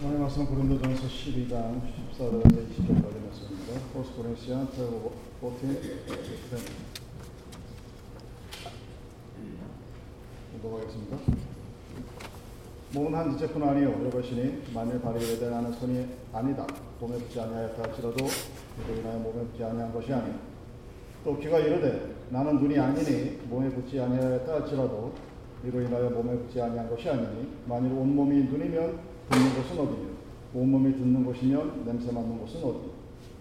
오늘 말씀 고린도전서 12장 14절에서 20절까지 말씀입니다. Corinthians 12, 14, 넘어가겠습니다. 몸은 한 지체뿐 아니요 여러 것이니 만일 발이 외대 나는 손이 아니다 몸에 붙지 아니하였다 할지라도 이로 인하여 몸에 붙지 아니한 것이 아니요 또 귀가 이르되 나는 눈이 아니니 몸에 붙지 아니하였다 할지라도 이로 인하여 몸에 붙지 아니한 것이 아니니 만일 온 몸이 눈이면 듣는 것은 어디며 온몸이 듣는 것이면 냄새 맡는 것은 어디며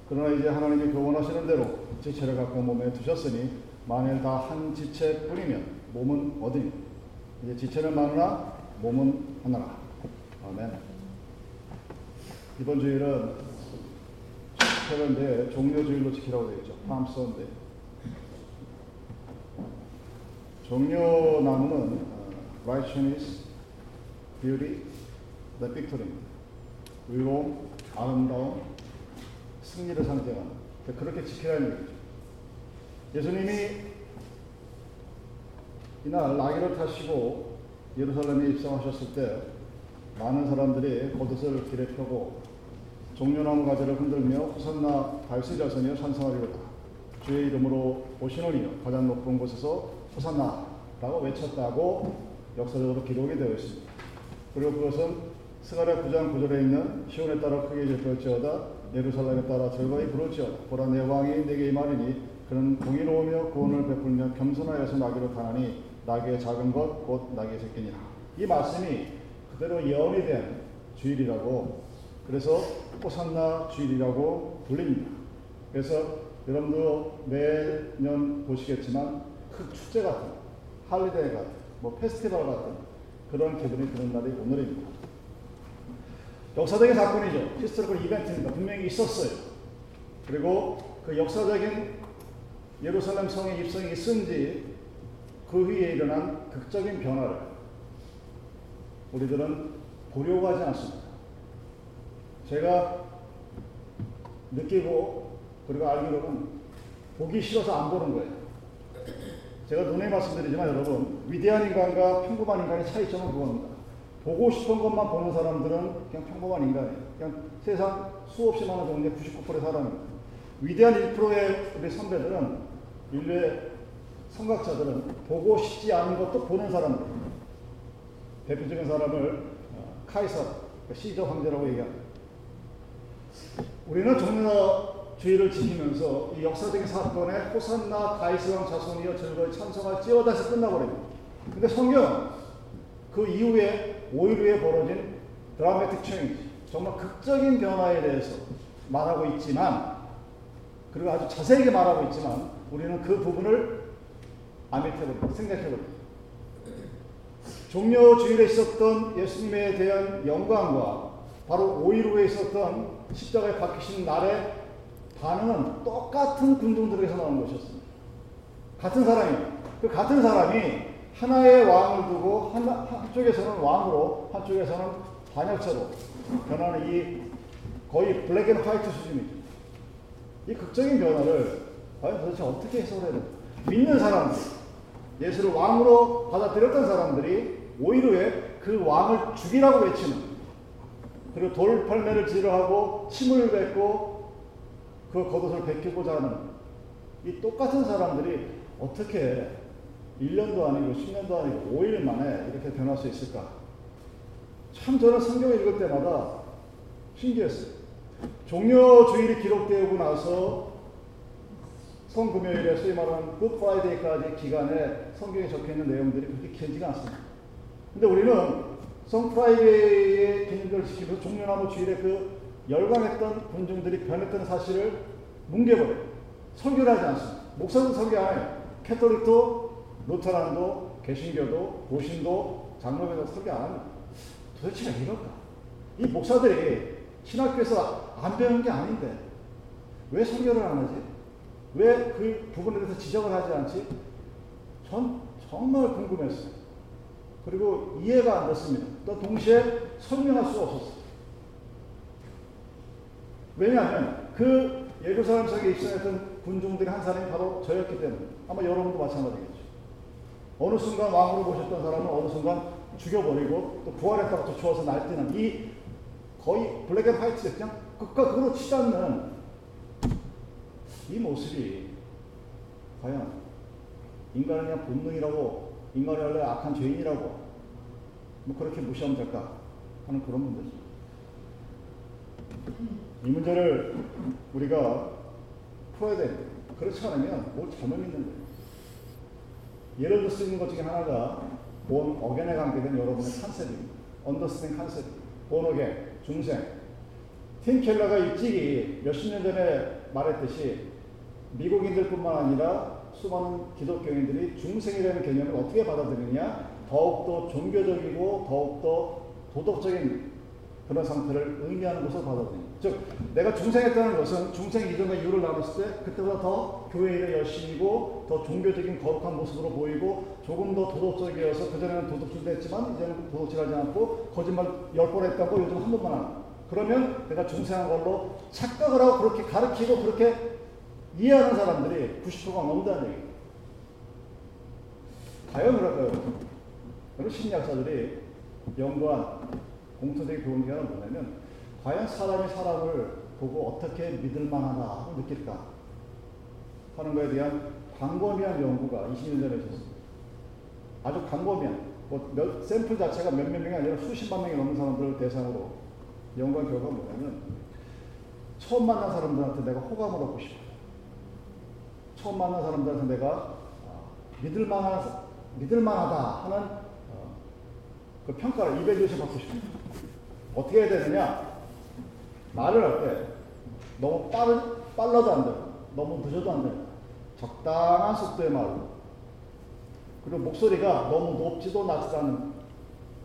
그러나 이제 하나님이 그 원하시는 대로 지체를 갖고 몸에 두셨으니 만일 다 한 지체뿐이면 몸은 어디며 이제 지체는 많으나 몸은 하나라. 아멘. 이번 주일은 세번째 종료주일로 지키라고 되어 있죠. 팜선데. 종료나무는 어, righteousness, beauty, the victory입니다. 의로움, 아름다움, 승리를 상징하는 그렇게 지키라는 얘기죠. 예수님이 이날 나귀를 타시고 예루살렘에 입성하셨을 때 많은 사람들이 겉옷을 길에 펴고 종려나무 가지를 흔들며 호산나 달수 자선이여 찬송하리로다 주의 이름으로 오시노니여 가장 높은 곳에서 호산나라고 외쳤다고 역사적으로 기록이 되어 있습니다. 그리고 그것은 스가랴 9장 9절에 있는 시온에 따라 크게 일컬지어다 예루살렘에 따라 즐거이 부를지어다 보라 내 왕이 내게 임하리니 그는 공의로우며 구원을 베풀며 겸손하여서 나귀로 타나니 나귀의 작은 것 곧 나귀의 새끼니라. 이 말씀이 그대로 예언이 된 주일이라고 그래서 호산나 주일이라고 불립니다. 그래서 여러분도 매년 보시겠지만 큰 축제 같은 holiday 같은 뭐 페스티벌 같은 그런 기분이 드는 날이 오늘입니다. 역사적인 사건이죠. Historical event입니다. 분명히 있었어요. 그리고 그 역사적인 예루살렘 성의 입성이 있은 직후에 일어난 극적인 변화를 우리들은 보려고 하지 않습니다. 제가 느끼고 그리고 알기로는 보기 싫어서 안 보는 거예요. 제가 눈에 말씀드리지만 여러분 위대한 인간과 평범한 인간의 차이점은 그겁니다. 보고 싶은 것만 보는 사람들은 그냥 평범한 인간이에요. 그냥 세상 수없이 많은 종류의 99%의 사람입니다. 위대한 1%의 우리 선배들은 인류의 선각자들은 보고 싶지 않은 것도 보는 사람들. 대표적인 사람을 어, 카이사, 그러니까 시저 황제라고 얘기합니다. 우리는 종려주일을 지키면서 이 역사적인 사건에 호산나 다윗 왕 자손이여 즐거이 찬송할지어다 해서 끝나버립니다. 근데 성경 그 이후에 5일 후에 벌어진 dramatic change 정말 극적인 변화에 대해서 말하고 있지만 그리고 아주 자세하게 말하고 있지만 우리는 그 부분을 아미테버립니다. 생략해버립니다. 종료주일에 있었던 예수님에 대한 영광과 바로 5일 후에 있었던 십자가에 박히신 날의 반응은 똑같은 군중들에서 나온 것이었습니다. 같은 사람이에요. 그 같은 사람이 하나의 왕을 두고 하나, 한쪽에서는 왕으로 한쪽에서는 반역자로 변하는 이 거의 black and white 수준이죠. 이 극적인 변화를 과연 도대체 어떻게 해석해야? 믿는 사람들, 예수를 왕으로 받아들였던 사람들이 오히려 그 왕을 죽이라고 외치는 그리고 돌팔매를 지르하고 침을 뱉고 그 겉옷을 벗기고자 하는 이 똑같은 사람들이 어떻게 1년도 아니고 10년도 아니고 5일 만에 이렇게 변할 수 있을까? 참 저는 성경을 읽을 때마다 신기했어요. 종려 주일이 기록되고 나서 성금요일에 소위 말하는 Good Friday까지 기간에 성경에 적혀 있는 내용들이 그렇게 길지가 않습니다. 근데 우리는 성 Friday의 기념을 지키면서 종려나무 주일에 그 열광했던 군중들이 변했던 사실을 뭉개버려요. 설교를 하지 않습니다. 목사도 설교 안 해요. Catholic도, 루터란도, 개신교도, 고신도, 장로교도 설교 안 합니다. 도대체 왜 이럴까? 이 목사들이 신학교에서 안 배운 게 아닌데 왜 설교를 안 하지? 왜 그 부분에 대해서 지적을 하지 않지? 전 정말 궁금했어요. 그리고 이해가 안 됐습니다. 또 동시에 설명할 수 없었어요. 왜냐하면 그 예루살렘 성에 입성했던 군중들이 한 사람이 바로 저였기 때문에 아마 여러분도 마찬가지겠죠. 어느 순간 왕으로 모셨던 사람은 어느 순간 죽여버리고 또 부활했다고 쫓아와서 날뛰는 이 거의 black and white 그냥 극과 극으로 치지 않는 이 모습이 과연 인간은 그냥 본능이라고 인간이 원래 악한 죄인이라고 뭐 그렇게 무시하면 될까 하는 그런 문제죠. 이 문제를 우리가 풀어야 돼. 그렇지 않으면 뭘 잘못 믿는 거예요. 예를 들어 쓰는 것 중에 하나가 본 어견에 관계된 여러분의 컨셉입니다. 언더스탠 컨셉. 본 어견, 중생. 팀 켈러가 일찍이 몇십 년 전에 말했듯이 미국인들뿐만 아니라 수많은 기독교인들이 중생이라는 개념을 어떻게 받아들이냐 더욱더 종교적이고 더욱더 도덕적인 그런 상태를 의미하는 것을 받아들입니다. 즉 내가 중생했다는 것은 중생 이전과 이후를 나눴을 때 그때보다 더 교회 일에 열심이고 더 종교적인 거룩한 모습으로 보이고 조금 더 도덕적이어서 그전에는 도덕질도 했지만 이제는 도덕질하지 않고 거짓말 열 번 했다고 요즘 한 번만 하는 그러면 내가 중생한 걸로 착각을 하고 그렇게 가르치고 그렇게 이해하는 사람들이 90%가 넘는다는 얘기예요. 과연 그럴까요? 그리고 심리학자들이 연구한 공통적인 교훈 하나 뭐냐면 과연 사람이 사람을 보고 어떻게 믿을 만하다 느낄까 하는 것에 대한 광범위한 연구가 20년 전에 있었습니다. 아주 광범위한 뭐 몇, 샘플 자체가 몇몇 명이 아니라 수십만 명이 넘는 사람들을 대상으로 연구한 결과가 뭐냐면 처음 만난 사람들한테 내가 호감을 얻고 싶어. 처음 만난 사람들한테 내가 어, 믿을 만한 믿을 만하다 하는 어, 그 평가를 이벨리에이션 받고 싶어. 어떻게 해야 되느냐? 말을 할 때 너무 빠르, 빨라도 안 되고 너무 늦어도 안 되고 적당한 속도의 말로 그리고 목소리가 너무 높지도 낮지도 않은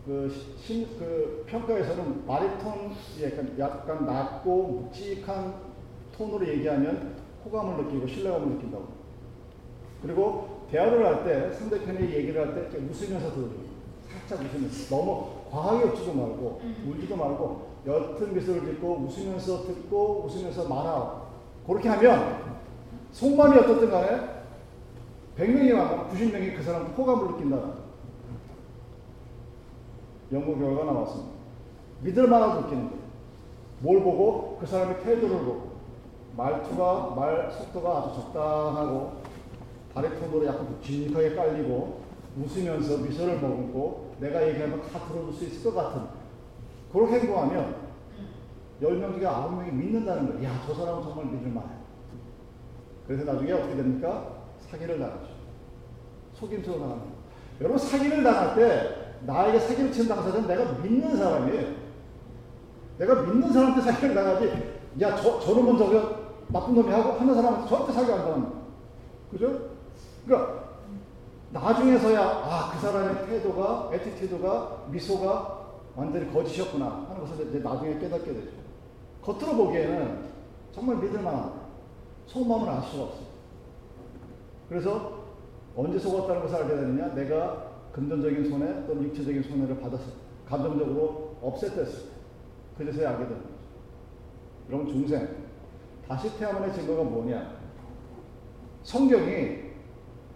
그, 신, 그 평가에서는 마리톤 약간, 약간 낮고 묵직한 톤으로 얘기하면 호감을 느끼고 신뢰감을 느낀다고. 그리고 대화를 할 때 상대편이 얘기를 할 때 웃으면서 들어줘요. 살짝 웃으면서. 너무 과하게 웃지도 말고 울지도 말고 옅은 미소를 짓고 웃으면서 듣고 웃으면서 말하고 그렇게 하면 속마음이 어떻든 간에 100명이 와면 90명이 그 사람 호감을 느낀다. 연구 결과가 나왔습니다. 믿을 만하고 느끼는 거예요. 뭘 보고? 그 사람의 태도를 보고. 말투가, 말 속도가 아주 적당하고, 바리톤으로 약간 묵직하게 깔리고, 웃으면서 미소를 머금고, 내가 얘기하면 다 들어줄 수 있을 것 같은. 그렇게 행동하면, 10명 중에 9명이 믿는다는 거예요. 야, 저 사람은 정말 믿을 만해. 그래서 나중에 어떻게 됩니까? 사기를 당하죠. 속임수로 당합니다. 여러분, 사기를 당할 때, 나에게 사기를 친 당사자는 내가 믿는 사람이에요. 내가 믿는 사람한테 사기를 당하지, 야, 저, 저놈은 저거 나쁜 놈이 하고 하는 사람한테 절대 사기 안 당합니다. 그죠? 그러니까, 나중에서야, 아, 그 사람의 태도가, attitude가, 미소가 완전히 거짓이었구나 하는 것을 이제 나중에 깨닫게 되죠. 겉으로 보기에는 정말 믿을만한 속마음을 알 수가 없어요. 그래서 언제 속았다는 것을 알게 되느냐? 내가 금전적인 손해 또는 육체적인 손해를 받았을 때, 감정적으로 업셋됐을 때, 그래서야 알게 되는 거죠. 여러분, 중생. 다시 태어남의 증거가 뭐냐? 성경이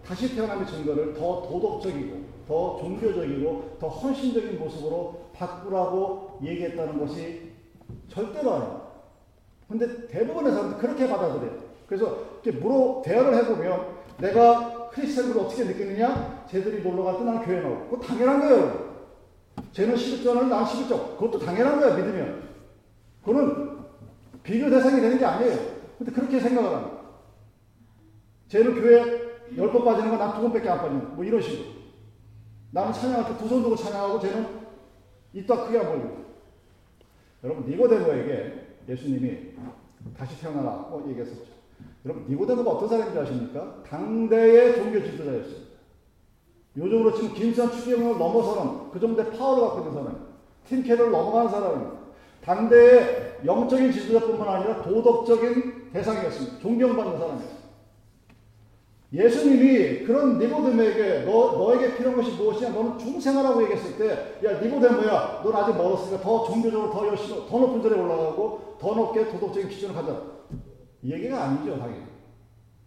다시 태어남의 증거를 더 도덕적이고, 더 종교적이고, 더 헌신적인 모습으로 바꾸라고 얘기했다는 것이 절대로 아니에요. 근데 대부분의 사람들이 그렇게 받아들여요. 그래서 이렇게 물어, 대화를 해보면 내가 크리스천으로 어떻게 느끼느냐? 쟤들이 놀러 갈때 나는 교회 나오고. 그거 당연한 거예요. 쟤는 11조는 난 11조. 그것도 당연한 거야, 믿으면. 그거는 비교 대상이 되는 게 아니에요. 근데 그렇게 생각을 합니다. 쟤는 교회 10번 빠지는 거 난 두 번밖에 안 빠지는 뭐 이런 식으로. 나는 찬양할 때 두손 들고 찬양하고 쟤는 입도 크게 안 벌리고. 여러분, 니고데모에게 예수님이 다시 태어나라고 얘기했었죠. 여러분, 니고데모가 어떤 사람인지 아십니까? 당대의 종교 지도자였습니다. 요즘으로 지금 김수환 추기경을 넘어서는 그 정도의 파워를 갖고 있는 사람, 팀캐를 넘어간 사람입니다. 당대의 영적인 지도자뿐만 아니라 도덕적인 대상이었습니다. 존경받는 사람이었습니다. 예수님이 그런 니고데모에게 너, 너에게 필요한 것이 무엇이냐? 너는 중생하라고 얘기했을 때, 야, 니고데모야, 넌 아직 멀었으니까 더 종교적으로 더 열심히, 더 높은 자리에 올라가고, 더 높게 도덕적인 기준을 가져라. 이 얘기가 아니죠, 당연히.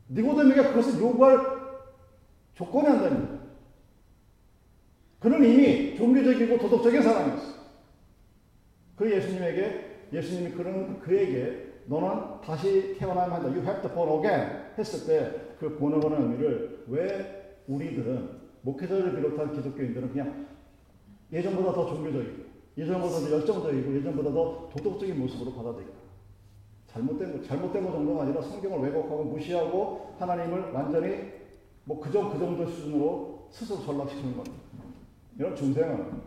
니고데모가 그것을 요구할 조건이 안 됩니다. 그는 이미 종교적이고 도덕적인 사람이었어. 그 예수님에게 예수님이 그런 그에게 너는 다시 태어나야 한다. You have to born again 했을 때 그 본어의 의미를 왜 우리들은 목회자를 비롯한 기독교인들은 그냥 예전보다 더 종교적이고 예전보다 더 열정적이고 예전보다 더 도덕적인 모습으로 받아들이고 잘못된 거, 잘못된 거 정도가 아니라 성경을 왜곡하고 무시하고 하나님을 완전히 뭐 그정 그 정도 수준으로 스스로 전락시키는 겁니다. 이런 중생은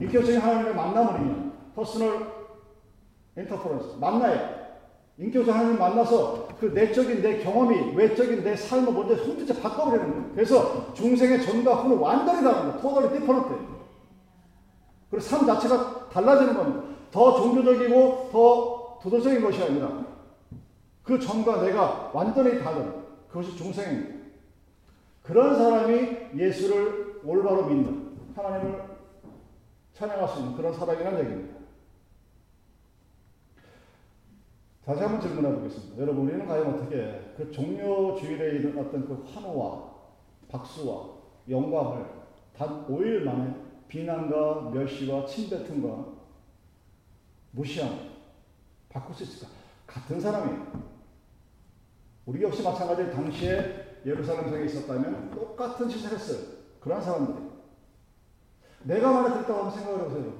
인격적인 하나님의 만남을이면 퍼스널 인터퍼런스 만나야 인격적 하나님 만나서 그 내적인 내 경험이 외적인 내 삶을 먼저 손짓에 바꿔버리는 거예요. 그래서 중생의 전과 후는 완전히 다른 거예요. 토달리 디퍼런트. 그리고 삶 자체가 달라지는 겁니다. 더 종교적이고 더 도덕적인 것이 아니라 그 전과 내가 완전히 다른 그것이 중생입니다. 그런 사람이 예수를 올바로 믿는 하나님을 찬양할 수 있는 그런 사람이라는 얘기입니다. 다시 한번 질문해 보겠습니다. 여러분, 우리는 과연 어떻게 그 종료 주일에 일어났던 그 환호와 박수와 영광을 단 5일 만에 비난과 멸시와 침뱉음과 무시함 바꿀 수 있을까? 같은 사람이에요. 우리 역시 마찬가지로 당시에 예루살렘 성에 있었다면 똑같은 짓을 했어요. 그런 사람들이. 내가 만약 그랬다고 한번 생각을 해보세요.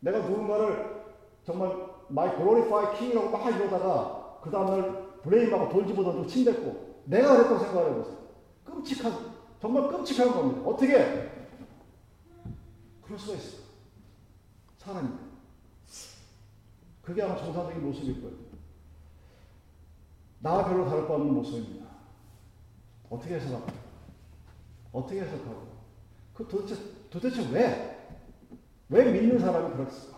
내가 누군가를 정말 my glorify king이라고 막 이러다가 그 다음날 blame하고 돌 집어던지고 침뱉고 내가 그랬다고 생각을 해보세요. 끔찍한 정말 끔찍한 겁니다. 어떻게 그럴 수가 있어. 사람이. 그게 아마 정상적인 모습일 거예요. 나와 별로 다를 바 없는 모습입니다. 어떻게 해석하고? 어떻게 해석하고? 그 도대체, 도대체 왜? 왜 믿는 사람이 그렇을까?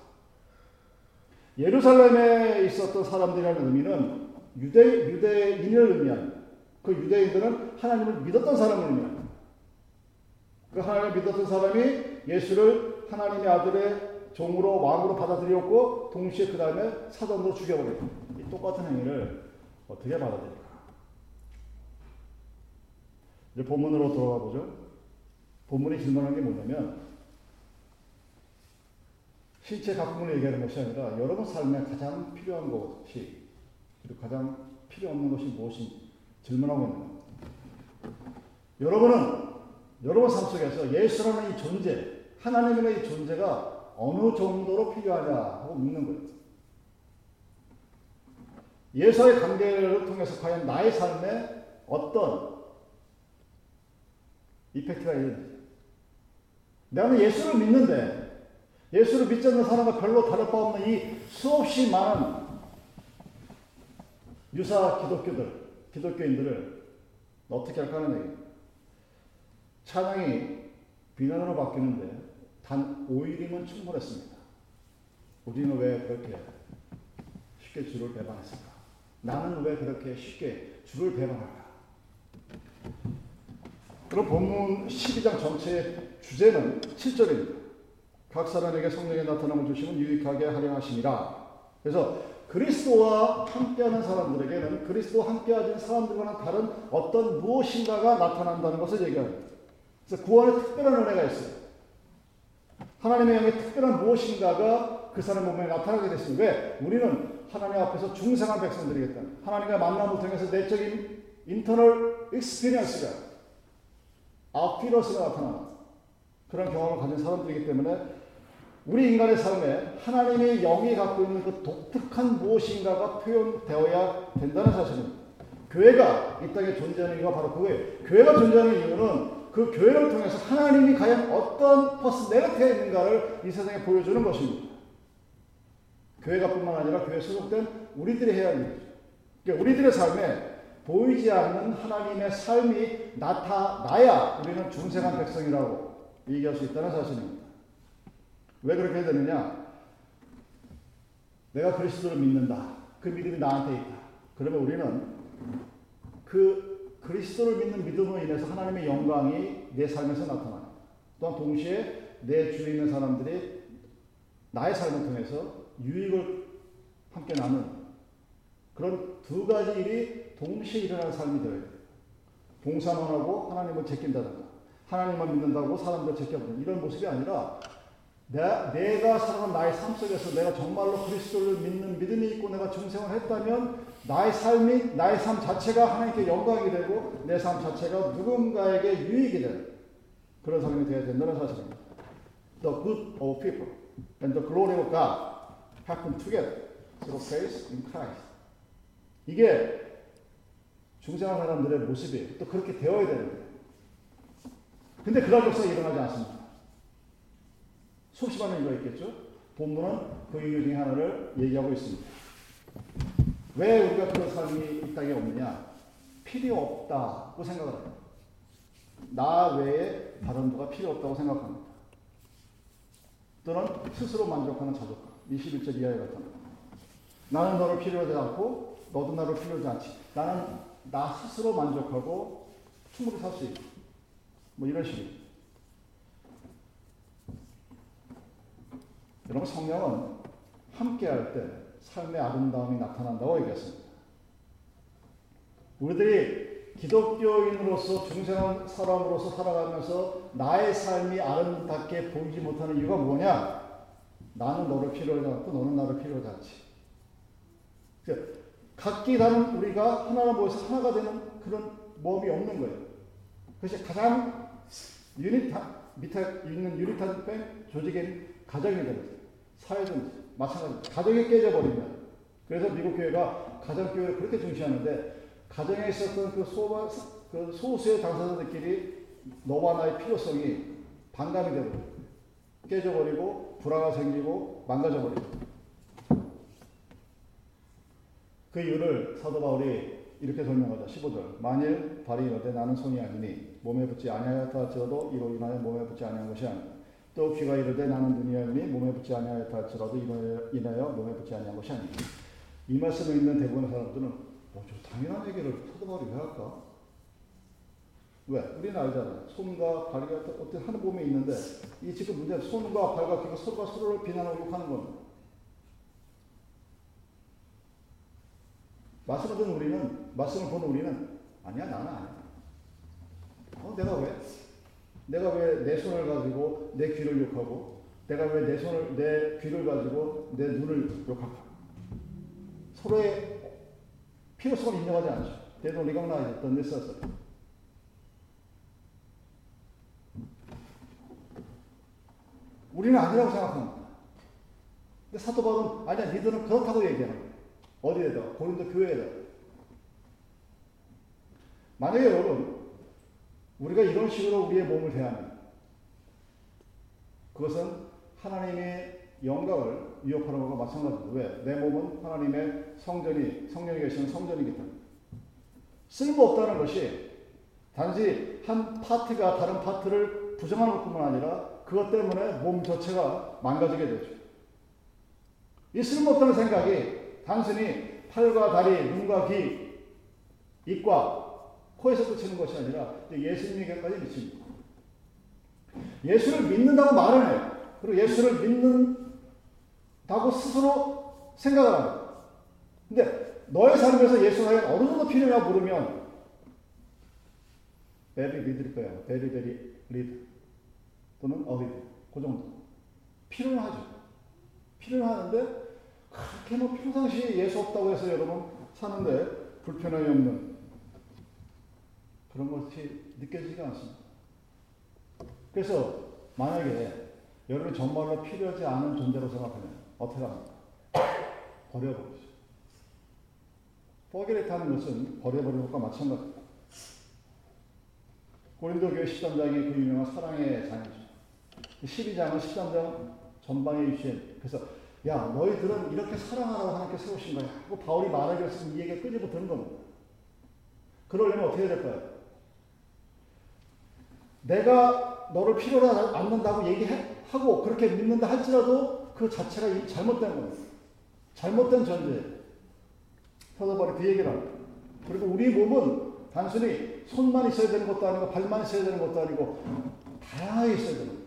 예루살렘에 있었던 사람들이라는 의미는 유대, 유대인을 의미하는 그 유대인들은 하나님을 믿었던 사람을 의미하는 그 하나님을 믿었던 사람이 예수를 하나님의 아들의 종으로 왕으로 받아들였고 동시에 그 다음에 사전으로 죽여버리고 이 똑같은 행위를 어떻게 받아들일까? 이제 본문으로 돌아가 보죠. 본문이 질문한 게 뭐냐면 신체 가품을 얘기하는 것이 아니라 여러분 삶에 가장 필요한 것이 그리고 가장 필요 없는 것이 무엇인지 질문하고 있는 겁니다. 여러분은 여러분 삶 속에서 예수라는 이 존재, 하나님의 이 존재가 어느 정도로 필요하냐 하고 묻는 거예요. 예수와의 관계를 통해서 과연 나의 삶에 어떤 이펙트가 있는지. 내가 예수를 믿는데 예수를 믿지 않는 사람과 별로 다를 바 없는 이 수없이 많은 유사 기독교들, 기독교인들을 어떻게 할까 하는 얘기입니다. 찬양이 비난으로 바뀌는데 단 5일이면 충분했습니다. 우리는 왜 그렇게 쉽게 주를 배반했을까? 나는 왜 그렇게 쉽게 주를 배반할까? 그럼 본문 12장 전체의 주제는 7절입니다. 각 사람에게 성령의 나타남을 주시면 유익하게 하심이라. 그래서 그리스도와 함께하는 사람들에게는 그리스도와 함께하는 사람들과는 다른 어떤 무엇인가가 나타난다는 것을 얘기합니다. 그래서 구원의 특별한 은혜가 있어요. 하나님의 영의 특별한 무엇인가가 그 사람 몸에 나타나게 됐습니다. 왜? 우리는 하나님 앞에서 중생한 백성들이겠다. 하나님과 만남을 통해서 내적인 internal experience가 appearance가 나타나는 그런 경험을 가진 사람들이기 때문에 우리 인간의 삶에 하나님의 영이 갖고 있는 그 독특한 무엇인가가 표현되어야 된다는 사실입니다. 교회가 이 땅에 존재하는 이유가 바로 그거예요. 교회가 존재하는 이유는 그 교회를 통해서 하나님이 과연 어떤 personality가 있는가를 이 세상에 보여주는 것입니다. 교회가 뿐만 아니라 교회 소속된 우리들이 해야 하는 일이죠. 그러니까 우리들의 삶에 보이지 않는 하나님의 삶이 나타나야 우리는 중생한 백성이라고 얘기할 수 있다는 사실입니다. 왜 그렇게 되느냐? 내가 그리스도를 믿는다. 그 믿음이 나한테 있다. 그러면 우리는 그 그리스도를 믿는 믿음으로 인해서 하나님의 영광이 내 삶에서 나타납니다. 또한 동시에 내 주위에 있는 사람들이 나의 삶을 통해서 유익을 함께 나누는 그런 두 가지 일이 동시에 일어나는 삶이 되어야 돼요. 봉사만 하고 하나님을 제낀다든가 하나님만 믿는다고 사람들 제껴버리는 이런 모습이 아니라 내, 내가 살아간 나의 삶 속에서 내가 정말로 그리스도를 믿는 믿음이 있고 내가 중생을 했다면 나의 삶이 나의 삶 자체가 하나님께 영광이 되고 내 삶 자체가 누군가에게 유익이 되는 그런 삶이 되어야 된다는 사실입니다. The good of people and the glory of God happen together through faith in Christ. 이게 중생한 사람들의 모습이에요. 또 그렇게 되어야 되는데. 근데 그럴 것은 일어나지 않습니다. 많은 이유가 있겠죠? 본문은 그 이유 중에 하나를 얘기하고 있습니다. 왜 우리가 그런 삶이 이 땅에 없느냐? 필요 없다고 생각을 합니다. 나 외에 다른 누가 필요 없다고 생각합니다. 또는 스스로 만족하는 자족감. 21절 이하에 같은 나는 너를 필요하지 않고 너도 나를 필요하지 않지. 나는 나 스스로 만족하고 충분히 살 수 있고 뭐 이런 식이에요. 여러분 성령은 함께할 때 삶의 아름다움이 나타난다고 얘기했습니다. 우리들이 기독교인으로서 중생한 사람으로서 살아가면서 나의 삶이 아름답게 보이지 못하는 이유가 뭐냐? 나는 너를 필요하지 않고 너는 나를 필요하지 않지. 각기 다른 우리가 하나로 모여서 하나가 되는 그런 모험이 없는 거예요. 그것이 가장 유닛한, 밑에 있는 유닛한 조직인 가정이 되는 거예요. 사회든 마찬가지. 가정이 깨져버리면. 그래서 미국 교회가 가정 교회를 그렇게 중시하는데, 가정에 있었던 그, 소, 그 소수의 당사자들끼리 너와 나의 필요성이 반감이 되고, 깨져버리고, 불화가 생기고, 망가져버리고. 그 이유를 사도 바울이 이렇게 설명하자. 15절. 만일 발이 이르되 나는 손이 아니니 몸에 붙지 아니하였다 할지라도 이로 인하여 몸에 붙지 아니한 것이 아니라 또 귀가 이르되 나는 눈이 아니니 몸에 붙지 아니하였다 할지라도 인하여 몸에 붙지 아니한 것이 아니라 이 말씀을 읽는 대부분의 사람들은 어, 저 당연한 얘기를 바울이 왜 할까? 왜? 우리는 알잖아. 손과 발이 어떤 하는 몸에 있는데 이 지금 문제는 손과 발과 귀가 서로가 서로를 비난하고 욕하는 겁니다. 말씀을 듣는 우리는, 말씀을 보는 우리는, 아니야, 나는 아니야. 어, 내가 왜? 내가 왜 내 손을 가지고 내 귀를 욕하고, 내가 왜 내 손을, 내 귀를 가지고 내 눈을 욕할까? 서로의 필요성을 인정하지 않죠. They don't recognize. 우리는 아니라고 생각합니다. 근데 사도 바울은 아니야, 니들은 그렇다고 얘기하는 거예요. 어디에다? 고린도 교회에다. 만약에 여러분, 우리가 이런 식으로 우리의 몸을 대하면 그것은 하나님의 영광을 위협하는 것과 마찬가지입니다. 왜? 내 몸은 하나님의 성전이, 성령이 계시는 성전이기 때문에. 쓸모없다는 것이 단지 한 파트가 다른 파트를 부정하는 것 뿐만 아니라 그것 때문에 몸 자체가 망가지게 되죠. 이 쓸모없다는 생각이 단순히 팔과 다리, 눈과 귀, 입과 코에서 그치는 것이 아니라 예수님에게까지 미칩니다. 예수를 믿는다고 말을 해요. 그리고 예수를 믿는다고 스스로 생각을 합니다. 근데 너의 삶에서 예수가 어느 정도 필요냐 물으면 very little일 거야. very very little 또는 a little 그 정도 필요는 하죠. 필요는 하는데 그렇게 뭐 평상시에 예수 없다고 해서 여러분 사는데 불편함이 없는 그런 것이 느껴지지가 않습니다. 그래서 만약에 여러분이 정말로 필요하지 않은 존재로 생각하면 어떻게 합니까? 버려버리죠. 포기를 하는 것은 버려버리는 것과 마찬가지입니다. 고린도 교회 13장이 그 유명한 사랑의 장이죠. 12장은 13장 전방에 위치해 그래서 야, 너희들은 이렇게 사랑하라고 하나님께 세우신 거야. 그 바울이 말하기 위해서 이 얘기가 끄집어 드는 겁니다. 그러려면 어떻게 해야 될까요? 내가 너를 필요로 않는다고 얘기하고 그렇게 믿는다 할지라도 그 자체가 잘못된 겁니다. 잘못된 전제. 서도바리 그 얘기를 합니다. 그리고 우리 몸은 단순히 손만 있어야 되는 것도 아니고 발만 있어야 되는 것도 아니고 다양하게 있어야 되는 거예요.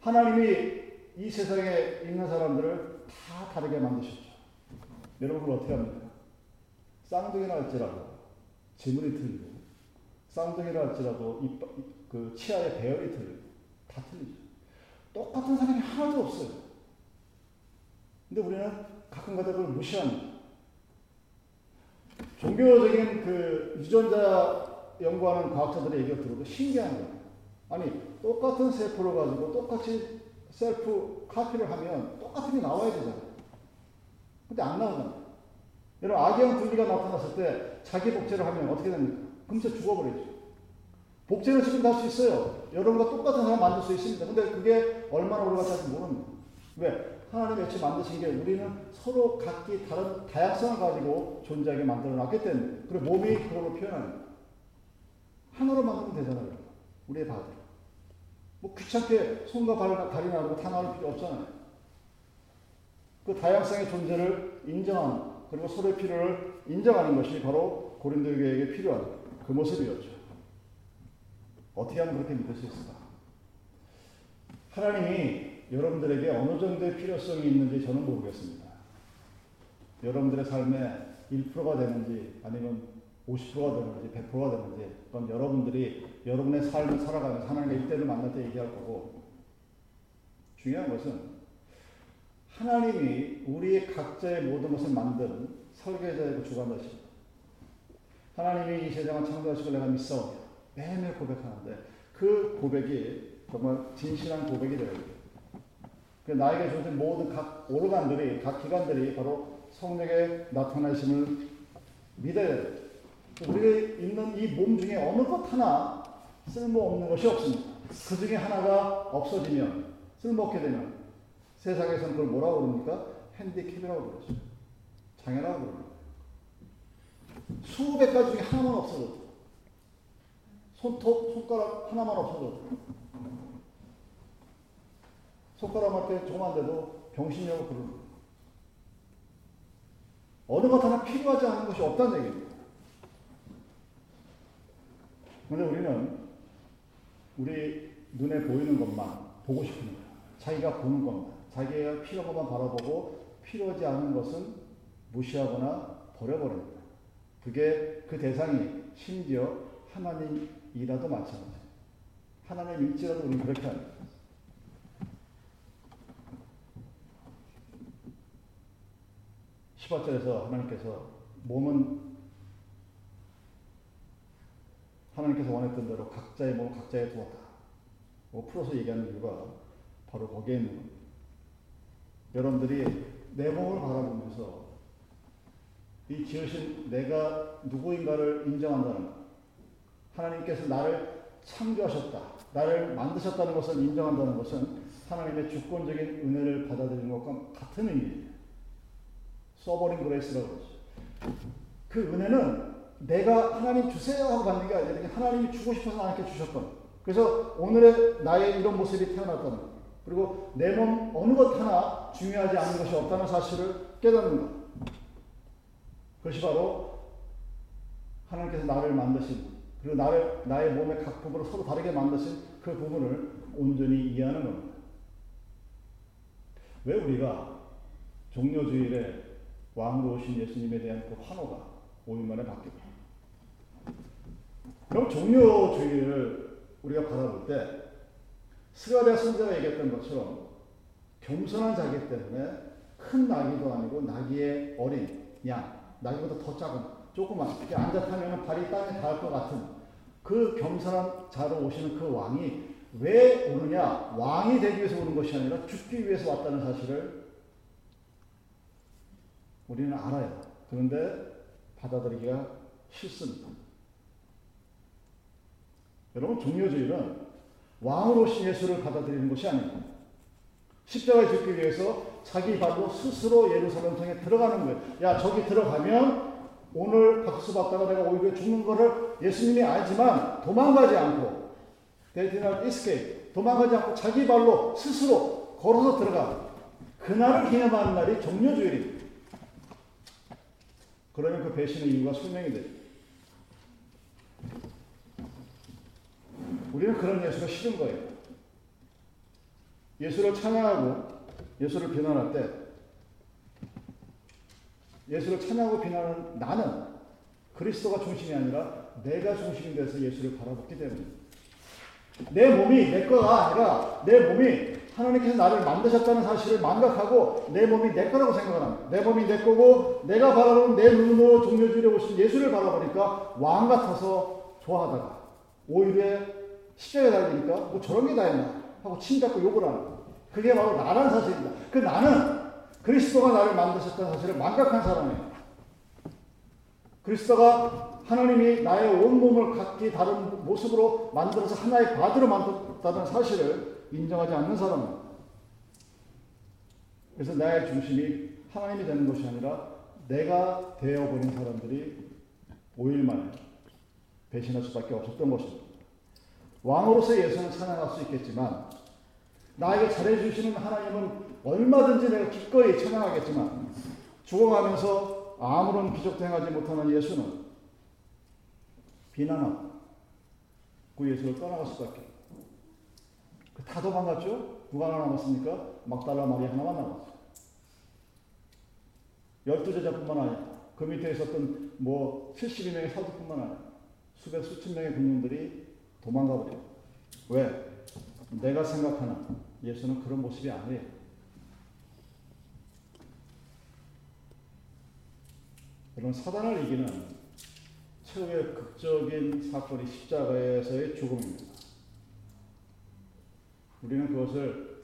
하나님이 이 세상에 있는 사람들을 다 다르게 만드셨죠. 여러분 어떻게 합니까? 쌍둥이라 할지라도 지문이 틀리고 쌍둥이라 할지라도 이, 그 치아의 배열이 틀리고 다 틀리죠. 똑같은 사람이 하나도 없어요. 근데 우리는 가끔 가다 그걸 무시합니다. 종교적인 그 유전자 연구하는 과학자들의 얘기가 들어도 신기한 거예요. 아니, 똑같은 세포를 가지고 똑같이 셀프 카피를 하면 똑같은 게 나와야 되잖아요. 근데 안 나오잖아요. 여러분, 악영 분리가 나타났을 때 자기 복제를 하면 어떻게 됩니까? 금세 죽어버리죠. 복제는 지금 할수 있어요. 여러분과 똑같은 사람 만들 수 있습니다. 근데 그게 얼마나 오래 갈지 모릅니다. 왜? 하나님 애초 만드신 게 우리는 서로 각기 다른 다양성을 가지고 존재하게 만들어 놨기 때문에. 그리고 몸이 그런 걸 표현합니다. 하나로 만들면 되잖아요. 우리의 body. 뭐 귀찮게 손과 발, 다리 나르고 다 나올 필요 없잖아요. 그 다양성의 존재를 인정하는, 그리고 서로의 필요를 인정하는 것이 바로 고린도 교회에게 필요한 그 모습이었죠. 어떻게 하면 그렇게 믿을 수 있을까? 하나님이 여러분들에게 어느 정도의 필요성이 있는지 저는 모르겠습니다. 여러분들의 삶에 1%가 되는지 아니면 50%가 되는지 100%가 되는지 그건 여러분들이 여러분의 삶을 살아가면서 하나님의 일대를 만날 때 얘기할 거고 중요한 것은 하나님이 우리 각자의 모든 것을 만든 설계자이고 주관자십니다. 하나님이 이 세상을 창조하시고 내가 믿사오니 매일매일 고백하는데 그 고백이 정말 진실한 고백이 되어야 돼요. 그 나에게 주어진 모든 각 오르간들이, 각 기관들이 바로 성령의 나타나심을 믿어야 돼요. 우리 있는 이 몸 중에 어느 것 하나 쓸모없는 것이 없습니다. 그 중에 하나가 없어지면, 쓸모없게 되면, 세상에서는 그걸 뭐라고 그럽니까? 핸디캡이라고 그러죠. 장애라고 그럽니다. 수백 가지 중에 하나만 없어져. 손톱, 손가락 하나만 없어져. 손가락한테 조그만데도 병신이라고 부르는 거예요. 어느 것 하나 필요하지 않은 것이 없다는 얘기입니다. 그런데 우리는 우리 눈에 보이는 것만 보고 싶은 거예요. 자기가 보는 것만, 자기가 필요한 것만 바라보고 필요하지 않은 것은 무시하거나 버려버립니다. 그게 그 대상이 심지어 하나님 이라도 마찬가지예요. 하나님 일지라도 우리는 그렇게 합니다. 10월절에서 하나님께서 몸은 하나님께서 원했던 대로 각자의 몸 각자에 두었다. 뭐 풀어서 얘기하는 이유가 바로 거기에 있는 겁니다. 여러분들이 내 몸을 바라보면서 이 지으신 내가 누구인가를 인정한다는 것. 하나님께서 나를 창조하셨다. 나를 만드셨다는 것을 인정한다는 것은 하나님의 주권적인 은혜를 받아들이는 것과 같은 의미예요. sovereign grace라고 그러죠. 그 은혜는 내가 하나님 주세요 하고 받는 게 아니라 하나님이 주고 싶어서 나한테 주셨던 그래서 오늘의 나의 이런 모습이 태어났다는 것. 그리고 내 몸 어느 것 하나 중요하지 않은 것이 없다는 사실을 깨닫는 것. 그것이 바로 하나님께서 나를 만드신 그리고 나를 나의 몸의 각 부분을 서로 다르게 만드신 그 부분을 온전히 이해하는 겁니다. 왜 우리가 종료주일에 왕으로 오신 예수님에 대한 그 환호가 5일 만에 바뀝니다. 그럼 종료주의를 우리가 바라볼 때 스가랴 선자가 얘기했던 것처럼 겸손한 자기 때문에 큰 나귀도 아니고 나귀의 어린 양, 나귀보다 더 작은 조그만 이렇게 앉아 타면 발이 땅에 닿을 것 같은 그 겸손한 자로 오시는 그 왕이 왜 오느냐? 왕이 되기 위해서 오는 것이 아니라 죽기 위해서 왔다는 사실을 우리는 알아요. 그런데 받아들이기가 싫습니다. 여러분, 종료주의는 왕으로 오신 예수를 받아들이는 것이 아닙니다. 십자가에 죽기 위해서 자기 발로 스스로 예루살렘 성에 들어가는 거예요. 야, 저기 들어가면 오늘 박수 받다가 내가 오히려 죽는 거를 예수님이 알지만 도망가지 않고 not escape. 도망가지 않고 자기 발로 스스로 걸어서 들어가. 그날을 기념하는 날이 종료주일입니다. 그러면 그 배신의 이유가 설명이 되죠. 우리는 그런 예수가 싫은 거예요. 예수를 찬양하고 예수를 비난할 때 예수를 찬양하고 비난하는 나는 그리스도가 중심이 아니라 내가 중심이 돼서 예수를 바라보기 때문에 내 몸이 내 거가 아니라 내 몸이 하나님께서 나를 만드셨다는 사실을 망각하고 내 몸이 내 거라고 생각을 합니다. 내 몸이 내 거고 내가 바라보는 내 눈으로 종려주려 오신 예수를 바라보니까 왕 같아서 좋아하다가 오히려 십자가에 달리니까 뭐 저런 게다 있나 하고 침잡고 욕을 하는 그게 바로 나라는 사실입니다. 그 나는 그리스도가 나를 만드셨다는 사실을 망각한 사람이에요. 그리스도가 하나님이 나의 온몸을 각기 다른 모습으로 만들어서 하나의 바디로 만들었다는 사실을 인정하지 않는 사람입니다. 그래서 나의 중심이 하나님이 되는 것이 아니라 내가 되어버린 사람들이 5일 만에 배신할 수밖에 없었던 것입니다. 왕으로서 예수는 찬양할 수 있겠지만 나에게 잘해주시는 하나님은 얼마든지 내가 기꺼이 찬양하겠지만 죽어가면서 아무런 기적도 행하지 못하는 예수는 비난하고 그 예수를 떠나갈 수밖에 그다 도망갔죠? 누가 하나 남았습니까? 막달라 마리 하나만 남았어요. 열두 제자뿐만 아니라 그 밑에 있었던 뭐 72명의 사도뿐만 아니라 수백 수천 명의 군인들이 도망가 버려요. 왜? 내가 생각하는 예수는 그런 모습이 아니에요. 여러분 사단을 이기는 최후의 극적인 사건이 십자가에서의 죽음입니다. 우리는 그것을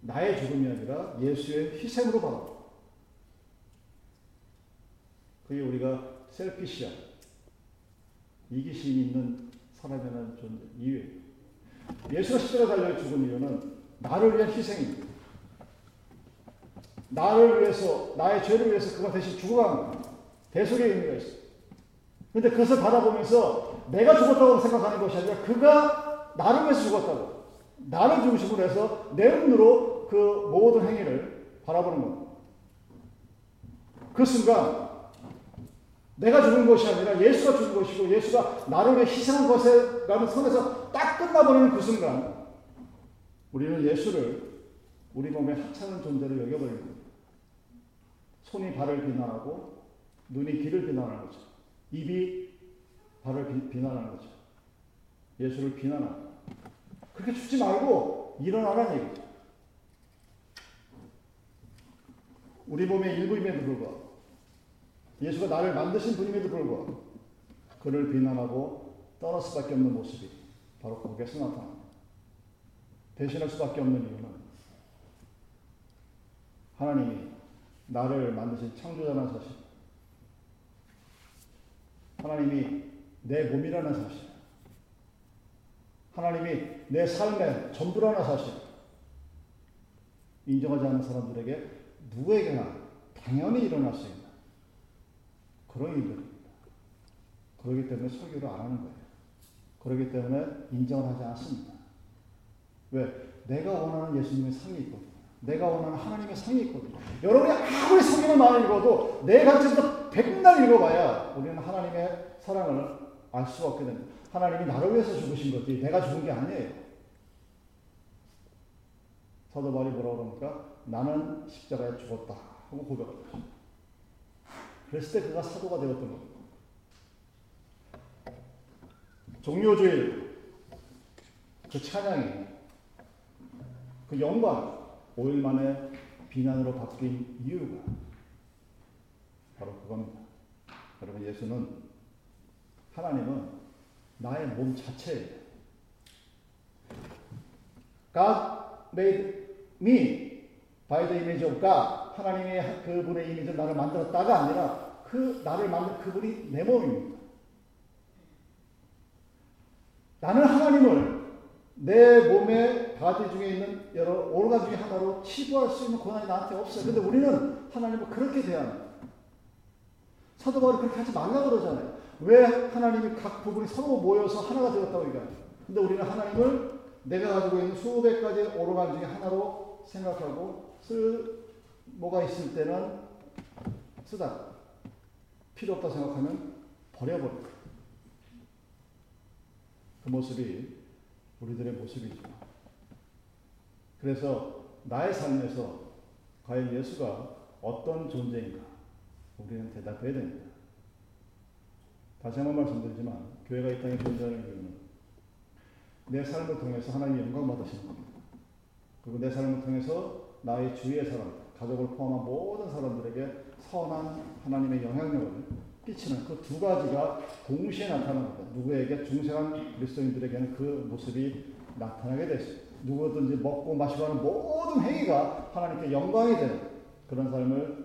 나의 죽음이 아니라 예수의 희생으로 바라 그게 우리가 셀피시아, 이기심이 있는 사람이라는 존재, 이유예요. 예수가 십자가 달려 죽은 이유는 나를 위한 희생입니다. 나를 위해서, 나의 죄를 위해서 그가 대신 죽어간 대속의 의미가 있어요. 근데 그것을 바라보면서 내가 죽었다고 생각하는 것이 아니라 그가 나를 위해서 죽었다고. 나를 중심으로 해서 내 눈으로 그 모든 행위를 바라보는 겁니다. 그 순간 내가 죽은 것이 아니라 예수가 죽은 것이고 예수가 나를 위해 희생한 것이라는 선에서 딱 끝나버리는 그 순간 우리는 예수를 우리 몸의 하찮은 존재로 여겨버리는 겁니다. 손이 발을 비난하고 눈이 길을 비난하는 거죠. 입이 발을 비, 비난하는 거죠. 예수를 비난하는 그렇게 죽지 말고 일어나라는 얘기죠. 우리 몸의 일부임에도 불구하고 예수가 나를 만드신 분임에도 불구하고 그를 비난하고 떠날 수밖에 없는 모습이 바로 거기에서 나타납니다. 대신할 수밖에 없는 이유는 하나님이 나를 만드신 창조자라는 사실, 하나님이 내 몸이라는 사실, 하나님이 내 삶의 전부라는 사실, 인정하지 않는 사람들에게 누구에게나 당연히 일어날 수 있는 그런 일들입니다. 그러기 때문에 설교를 안 하는 거예요. 그러기 때문에 인정을 하지 않습니다. 왜? 내가 원하는 예수님의 상이 있거든요. 내가 원하는 하나님의 상이 있거든요. 여러분이 아무리 성경을 많이 읽어도 내 관점에서 백날 읽어봐야 우리는 하나님의 사랑을 알 수가 없게 됩니다. 하나님이 나를 위해서 죽으신 거지 내가 죽은 게 아니에요. 사도 바울이 뭐라고 그러니까 나는 십자가에 죽었다 하고 고백을 합니다. 그랬을 때 그가 사도가 되었던 겁니다. 종료주일 그 찬양이 그 영광 5일 만에 비난으로 바뀐 이유가 바로 그겁니다. 여러분 예수는 하나님은 나의 몸 자체예요. God made me by the image of God. 하나님의 그분의 이미지를 나를 만들었다가 아니라 그 나를 만든 그분이 내 몸입니다. 나는 하나님을 내 몸의 body 중에 있는 여러 organ 중에 하나로 치부할 수 있는 권한이 나한테 없어요. 근데 우리는 하나님을 그렇게 대합니다. 사도 바울이 그렇게 하지 말라 그러잖아요. 왜 하나님이 각 부분이 서로 모여서 하나가 되었다고 얘기하죠. 근데 우리는 하나님을 내가 가지고 있는 수백 가지 오르간 중에 하나로 생각하고 쓸 뭐가 있을 때는 쓰다. 필요 없다 생각하면 버려버립니다. 그 모습이 우리들의 모습이죠. 그래서 나의 삶에서 과연 예수가 어떤 존재인가 우리는 대답해야 됩니다. 다시 한번 말씀드리지만 교회가 이 땅에 존재하는 이유는 내 삶을 통해서 하나님 영광 받으시는 겁니다. 그리고 내 삶을 통해서 나의 주위의 사람, 가족을 포함한 모든 사람들에게 선한 하나님의 영향력을 끼치는 그 두 가지가 동시에 나타나는 겁니다. 누구에게 중생한 그리스도인들에게는 그 모습이 나타나게 되죠. 누구든지 먹고 마시고 하는 모든 행위가 하나님께 영광이 되는 그런 삶을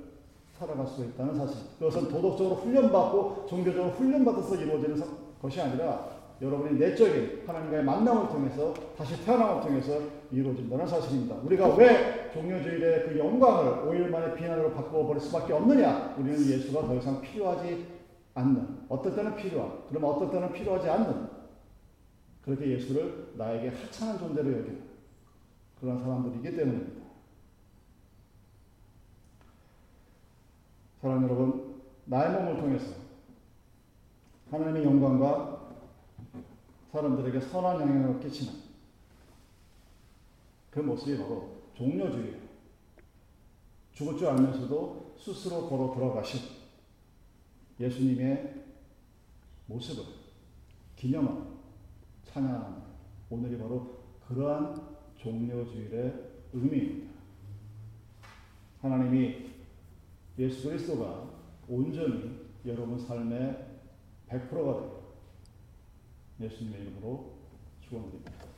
살아갈 수 있다는 사실. 그것은 도덕적으로 훈련받고 종교적으로 훈련받아서 이루어지는 것이 아니라 여러분이 내적인 하나님과의 만남을 통해서 다시 태어남을 통해서 이루어진다는 사실입니다. 우리가 왜 종료주일의 그 영광을 5일 만에 비난으로 바꿔버릴 수밖에 없느냐? 우리는 예수가 더 이상 필요하지 않는, 어떨 때는 필요한, 그러면 어떨 때는 필요하지 않는, 그렇게 예수를 나에게 하찮은 존재로 여기는 그런 사람들이기 때문입니다. 사랑 여러분, 나의 몸을 통해서 하나님의 영광과 사람들에게 선한 영향을 끼치는 그 모습이 바로 종료주의예요. 죽을 줄 알면서도 스스로 걸어 돌아가신 예수님의 모습을 기념하는 찬양하는 오늘이 바로 그러한 종료주일의 의미입니다. 하나님이 예수 그리스도가 온전히 여러분 삶의 100%가 되고 예수님의 이름으로 축원드립니다.